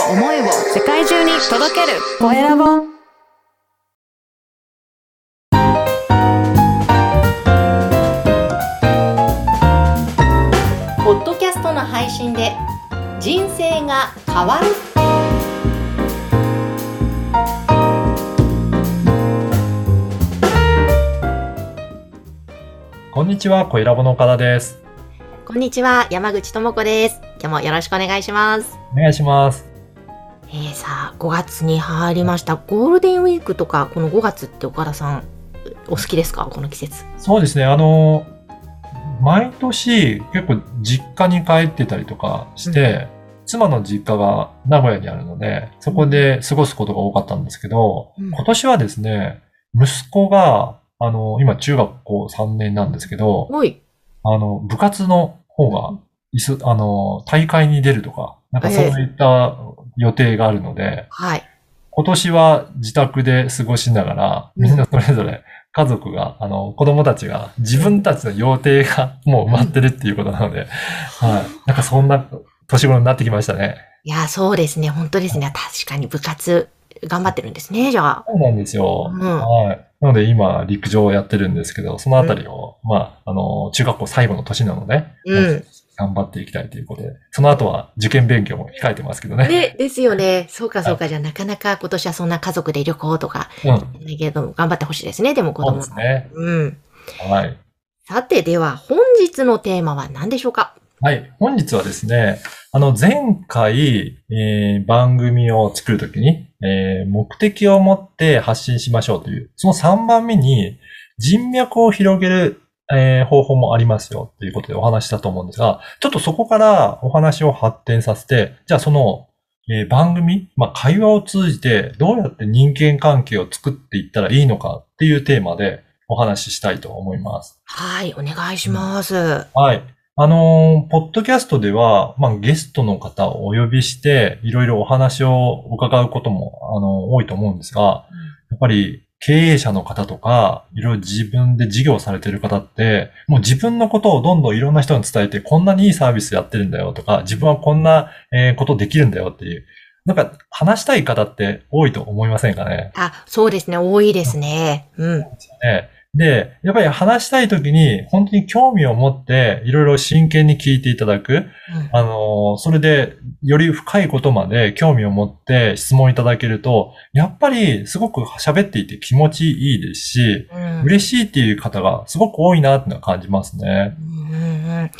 を思いを世界中に届ける。コエラボ。ポッドキャストの配信で人生が変わる。こんにちは、小ラボの岡田です。こんにちは山口智子です。今日もよろしくお願いします。お願いします。えー、さあ5月に入りました。ゴールデンウィークとかこの5月って岡田さんお好きですか？この季節。そうですね、あの、毎年結構実家に帰ってたりとかして、妻の実家が名古屋にあるので、そこで過ごすことが多かったんですけど、うん。今年はですね、息子が、あの、今中学校3年なんですけど、おい。あの、部活の方が、あの、大会に出るとか、なんかそういった予定があるので、はい。今年は自宅で過ごしながら、うん。みんなそれぞれ家族が、あの、子供たちが自分たちの予定がもう埋まってるっていうことなので、はい。なんかそんな年頃になってきましたね。いやそうですね。本当ですね。確かに部活頑張ってるんですねじゃあ。そうなんですよ。うん。はい。なので今陸上をやってるんですけど、そのあたりを、まあ、あの、中学校最後の年なので、うん頑張っていきたいということで、その後は受験勉強も控えてますけどね。ね、ですよね。そうかそうか。じゃあなかなか今年はそんな家族で旅行とか、うん。けれども頑張ってほしいですね。でも子そう供ですね。うん。はい。さて、では本日のテーマは何でしょうか？はい。本日はですね、あの、前回、えー番組を作るときに、えー目的を持って発信しましょうという、その3番目に、人脈を広げる、えー方法もありますよということでお話ししたと思うんですが、ちょっとそこからお話を発展させて、じゃあその、えー番組、まあ、会話を通じてどうやって人間関係を作っていったらいいのかっていうテーマでお話ししたいと思います。はい、お願いします。はい。あのーポッドキャストでは、まあ、ゲストの方をお呼びして、いろいろお話を伺うことも、あの多いと思うんですが、やっぱり経営者の方とか、いろいろ自分で事業されてる方って、もう自分のことをどんどんいろんな人に伝えて、こんなにいいサービスやってるんだよとか、自分はこんな、えーことできるんだよっていう、なんか話したい方って多いと思いませんかね？あ、そうですね。多いですね。うん。ね。で、やっぱり話したいときに、本当に興味を持って、いろいろ真剣に聞いていただく。あの、それで、より深いことまで興味を持って質問いただけると、やっぱりすごく喋っていて気持ちいいですし、うん。嬉しいっていう方がすごく多いなってのは感じますね。うん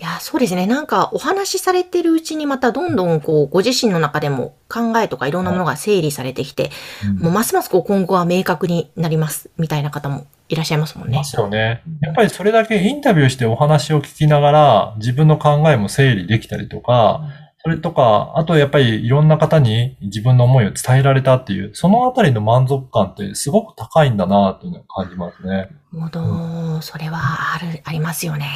いや、そうですね。なんか、お話しされてるうちにまたどんどん、こう、ご自身の中でも考えとかいろんなものが整理されてきて、もうますますこう、今後は明確になります、みたいな方もいらっしゃいますもんねいま。すよね。やっぱりそれだけインタビューしてお話を聞きながら、自分の考えも整理できたりとか、それとか、あとやっぱりいろんな方に自分の思いを伝えられたっていう、そのあたりの満足感ってすごく高いんだなっていうのを感じますね。なるほど、それはある、ありますよね。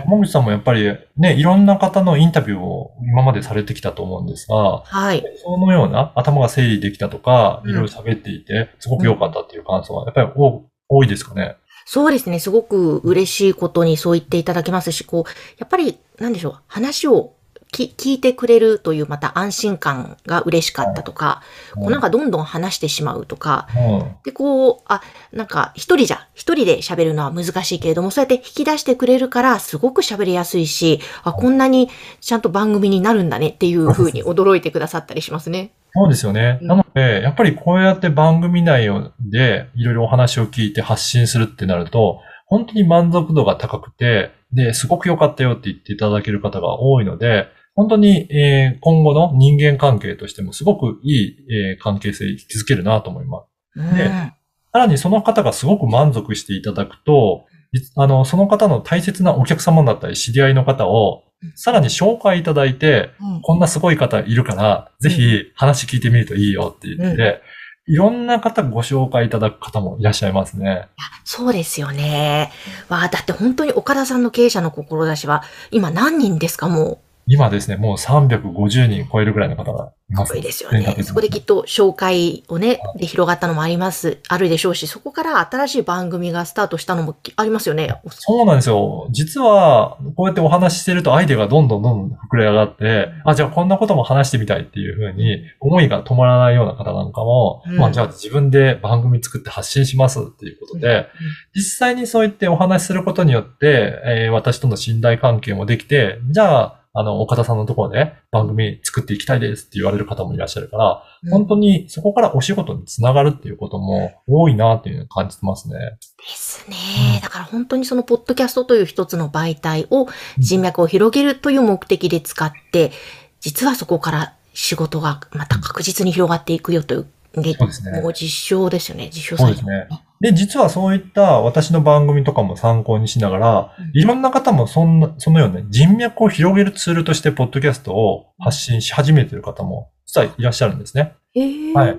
山口さんもやっぱりね、いろんな方のインタビューを今までされてきたと思うんですが、はい。そのような頭が整理できたとか、うんいろいろ喋っていて、すごく良かったっていう感想はやっぱり多多いですかね。そうですね。すごく嬉しいことにそう言っていただけますし、こう、やっぱり、なんでしょう、話をき聞いてくれるというまた安心感が嬉しかったとか、こうなんかどんどん話してしまうとか、うんで、こう、あ、なんか一人じゃ、一人で喋るのは難しいけれども、そうやって引き出してくれるから、すごく喋りやすいし、あ、こんなにちゃんと番組になるんだねっていう風に驚いてくださったりしますね。そうですよね。うんなので、やっぱりこうやって番組内容でいろいろお話を聞いて発信するってなると、本当に満足度が高くて、で、すごく良かったよって言っていただける方が多いので、本当に、えー今後の人間関係としてもすごくいい、えー関係性築けるなと思います。うん。ねさらにその方がすごく満足していただくと、いあの、その方の大切なお客様だったり知り合いの方をうん、さらに紹介いただいて、うんこんなすごい方いるから、ぜひ話聞いてみるといいよって言って、いろんな方ご紹介いただく方もいらっしゃいますね。そうですよね。わあ、だって本当に岡田さんの経営者の志は、今何人ですか？もう今ですね、もう350人超えるぐらいの方がいます。多いですよね。そこできっと紹介をね、で広がったのもあります、あるでしょうし、そこから新しい番組がスタートしたのもありますよね。そうなんですよ。実は、こうやってお話ししてるとアイデアがどんどんどんどん膨れ上がって、あ、じゃあこんなことも話してみたいっていうふうに思いが止まらないような方なんかも、うんまあじゃあ自分で番組作って発信しますっていうことで、実際にそう言ってお話しすることによって、えー私との信頼関係もできて、じゃあ、あの、岡田さんのところで番組作っていきたいですって言われる方もいらっしゃるから、うん本当にそこからお仕事につながるっていうことも多いなっていうのを感じてますね。ですね。だから本当にそのポッドキャストという一つの媒体を人脈を広げるという目的で使って、実はそこから仕事がまた確実に広がっていくよという、でそうですねもう実証ですよね。実証そうですね。で、実はそういった私の番組とかも参考にしながら、いろんな方もそんな、そのような人脈を広げるツールとして、ポッドキャストを発信し始めている方も実はいらっしゃるんですね。えーはい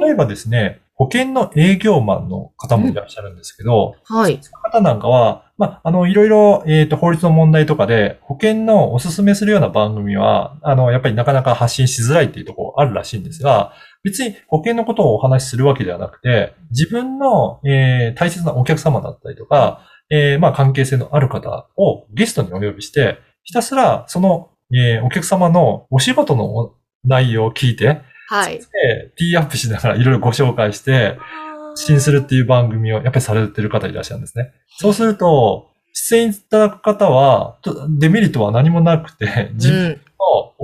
例えばですね、保険の営業マンの方もいらっしゃるんですけど、はい。その方なんかは、まあ、あの、いろいろ、えっ、と、法律の問題とかで、保険のおすすめするような番組は、あの、やっぱりなかなか発信しづらいっていうところあるらしいんですが、別に保険のことをお話しするわけではなくて、自分の、えー大切なお客様だったりとか、えーまあ、関係性のある方をゲストにお呼びして、ひたすら、その、えーお客様のお仕事のお内容を聞いて、はい。で、ティーアップしながらいろいろご紹介して、発信するっていう番組をやっぱりされてる方いらっしゃるんですね。そうすると、出演いただく方は、とデメリットは何もなくて、自分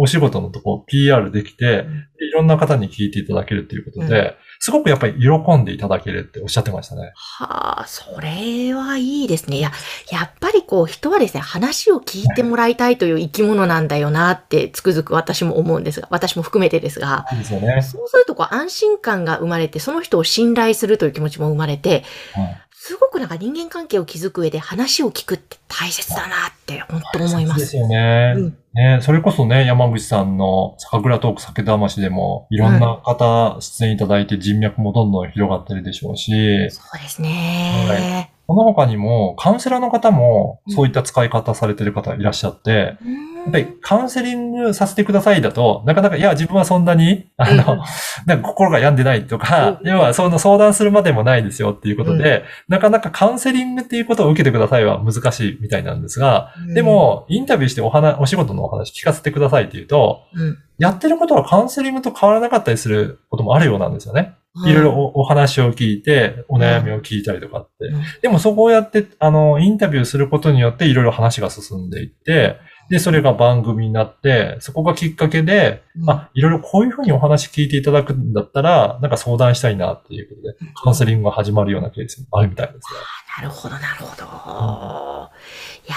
仕事のとこを PR できて、でいろんな方に聞いていただけるっていうことで、うんすごくやっぱり喜んでいただけるっておっしゃってましたね。はあ、それはいいですね。いや、やっぱりこう人はですね、話を聞いてもらいたいという生き物なんだよなってつくづく私も思うんですが、私も含めてですが、そうですよね。そうするとこう安心感が生まれて、その人を信頼するという気持ちも生まれて、はいすごくなんか人間関係を築く上で話を聞くって大切だなって本当思いま。そうですすよね。うんね、それこそね、山口さんの酒蔵トーク酒魂でも、いろんな方出演いただいて人脈もどんどん広がってるでしょうし、そうですね。この他にも、カウンセラーの方もうん。そういった使い方されてる方いらっしゃって、うん。やっぱりカウンセリングさせてくださいだと、なかなか、いや、自分はそんなに、あうん。の、なんか心が病んでないとか、うん。要はその相談するまでもないですよっていうことで、なかなかカウンセリングっていうことを受けてくださいは難しいみたいなんですが、で、も、インタビューしてお話、お仕事のお話聞かせてくださいっていうと、うん。やってることはカウンセリングと変わらなかったりすることもあるようなんですよね。うんいろいろおお話を聞いて、お悩みを聞いたりとかって。うんでもそこをやって、あの、インタビューすることによっていろいろ話が進んでいって、で、それが番組になって、そこがきっかけで、あ、いろいろこういうふうにお話聞いていただくんだったら、なんか相談したいなっていうことで、カウンセリングが始まるようなケースもあるみたいですね。なるほど、なるほど。いや、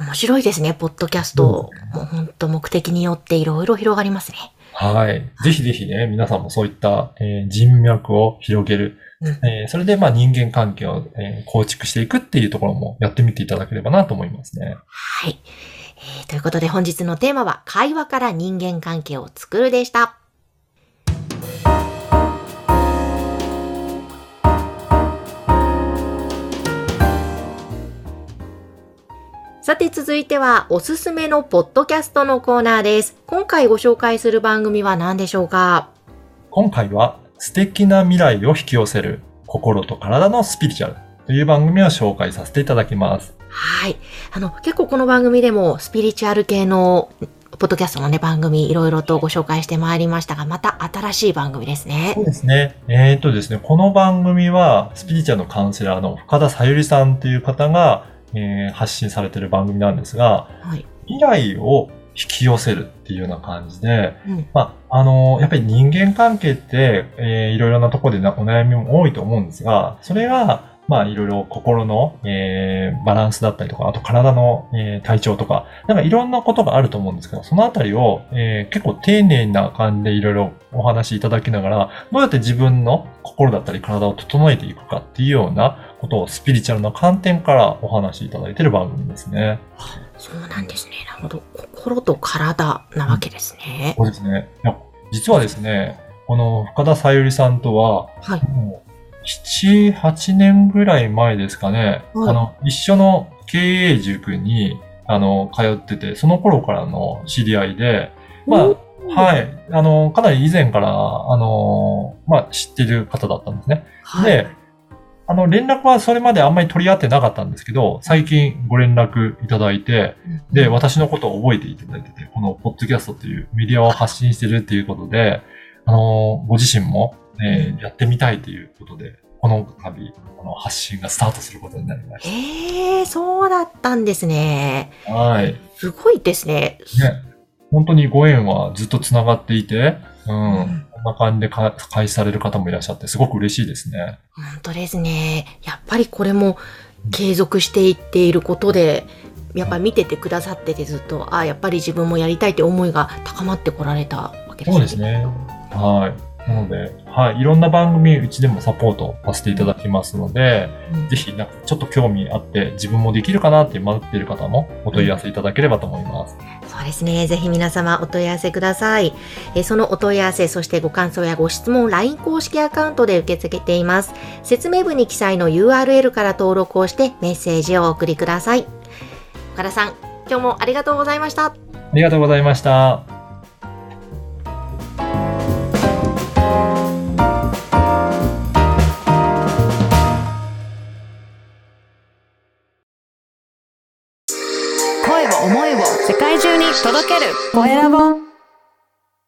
面白いですね、ポッドキャスト。もう本当目的によっていろいろ広がりますね。はい。ぜひぜひね、皆さんもそういった、えー人脈を広げる。うんえーそれで、まあ人間関係を、えー構築していくっていうところもやってみていただければなと思いますね。はい。えーということで本日のテーマは、会話から人間関係を作るでした。さて続いては、おすすめのポッドキャストのコーナーです。今回ご紹介する番組は何でしょうか？今回は素敵な未来を引き寄せる心と体のスピリチュアルという番組を紹介させていただきます。はい。あの、結構この番組でもスピリチュアル系のポッドキャストのね、番組いろいろとご紹介してまいりましたが、また新しい番組ですねそう。ですね。えっ、とですね、この番組はスピリチュアルのカウンセラーの深田さゆりさんという方が、えー発信されている番組なんですが、はい。未来を引き寄せるっていうような感じで、うん。まあ、あのやっぱり人間関係って、えーいろいろなところでなお悩みも多いと思うんですが、それが、まあ、いろいろ心の、えーバランスだったりとか、あと体の、えー体調とか、なんかいろんなことがあると思うんですけど、そのあたりを、えー結構丁寧な感じでいろいろお話しいただきながら、どうやって自分の心だったり体を整えていくかっていうようなことをスピリチュアルな観点からお話しいただいている番組ですね。そうなんですね。なるほど。心と体なわけですね。そうですね。いや実はですね、この深田さゆりさんとは、はい。もう、7、8年ぐらい前ですかね、はいあの、一緒の経営塾に、あの、通ってて、その頃からの知り合いで、まおあ、はい。あの、かなり以前から、あの、まあ、知ってる方だったんですね。はい。で、あの、連絡はそれまであんまり取り合ってなかったんですけど、最近ご連絡いただいて、で、私のことを覚えていただいてて、このポッドキャストというメディアを発信してるっていうことで、あの、ご自身も、えーやってみたいということで、この度、あの、発信がスタートすることになりましええそうだったんですね。た。はい。すごいですね。ね、本当にご縁はずっと繋がっていて、うん、うんこんな感じでか開始される方もいらっしゃって、すごく嬉しいですね。本当ですね。やっぱりこれも継続していっていることで、やっぱり見ててくださっててずっと、ああ、やっぱり自分もやりたいって思いが高まってこられたわけですそうですね。はい。なので、はい。いろんな番組、うちでもサポートさせていただきますので、うんぜひ、なんか、ちょっと興味あって、自分もできるかなって迷っている方も、お問い合わせいただければと思います。そうですね。ぜひ皆様お問い合わせください。えーそのお問い合わせ、そしてご感想やご質問、LINE 公式アカウントで受け付けています。説明文に記載の URL から登録をしてメッセージをお送りください。岡田さん、今日もありがとうございました。ありがとうございました。Fuera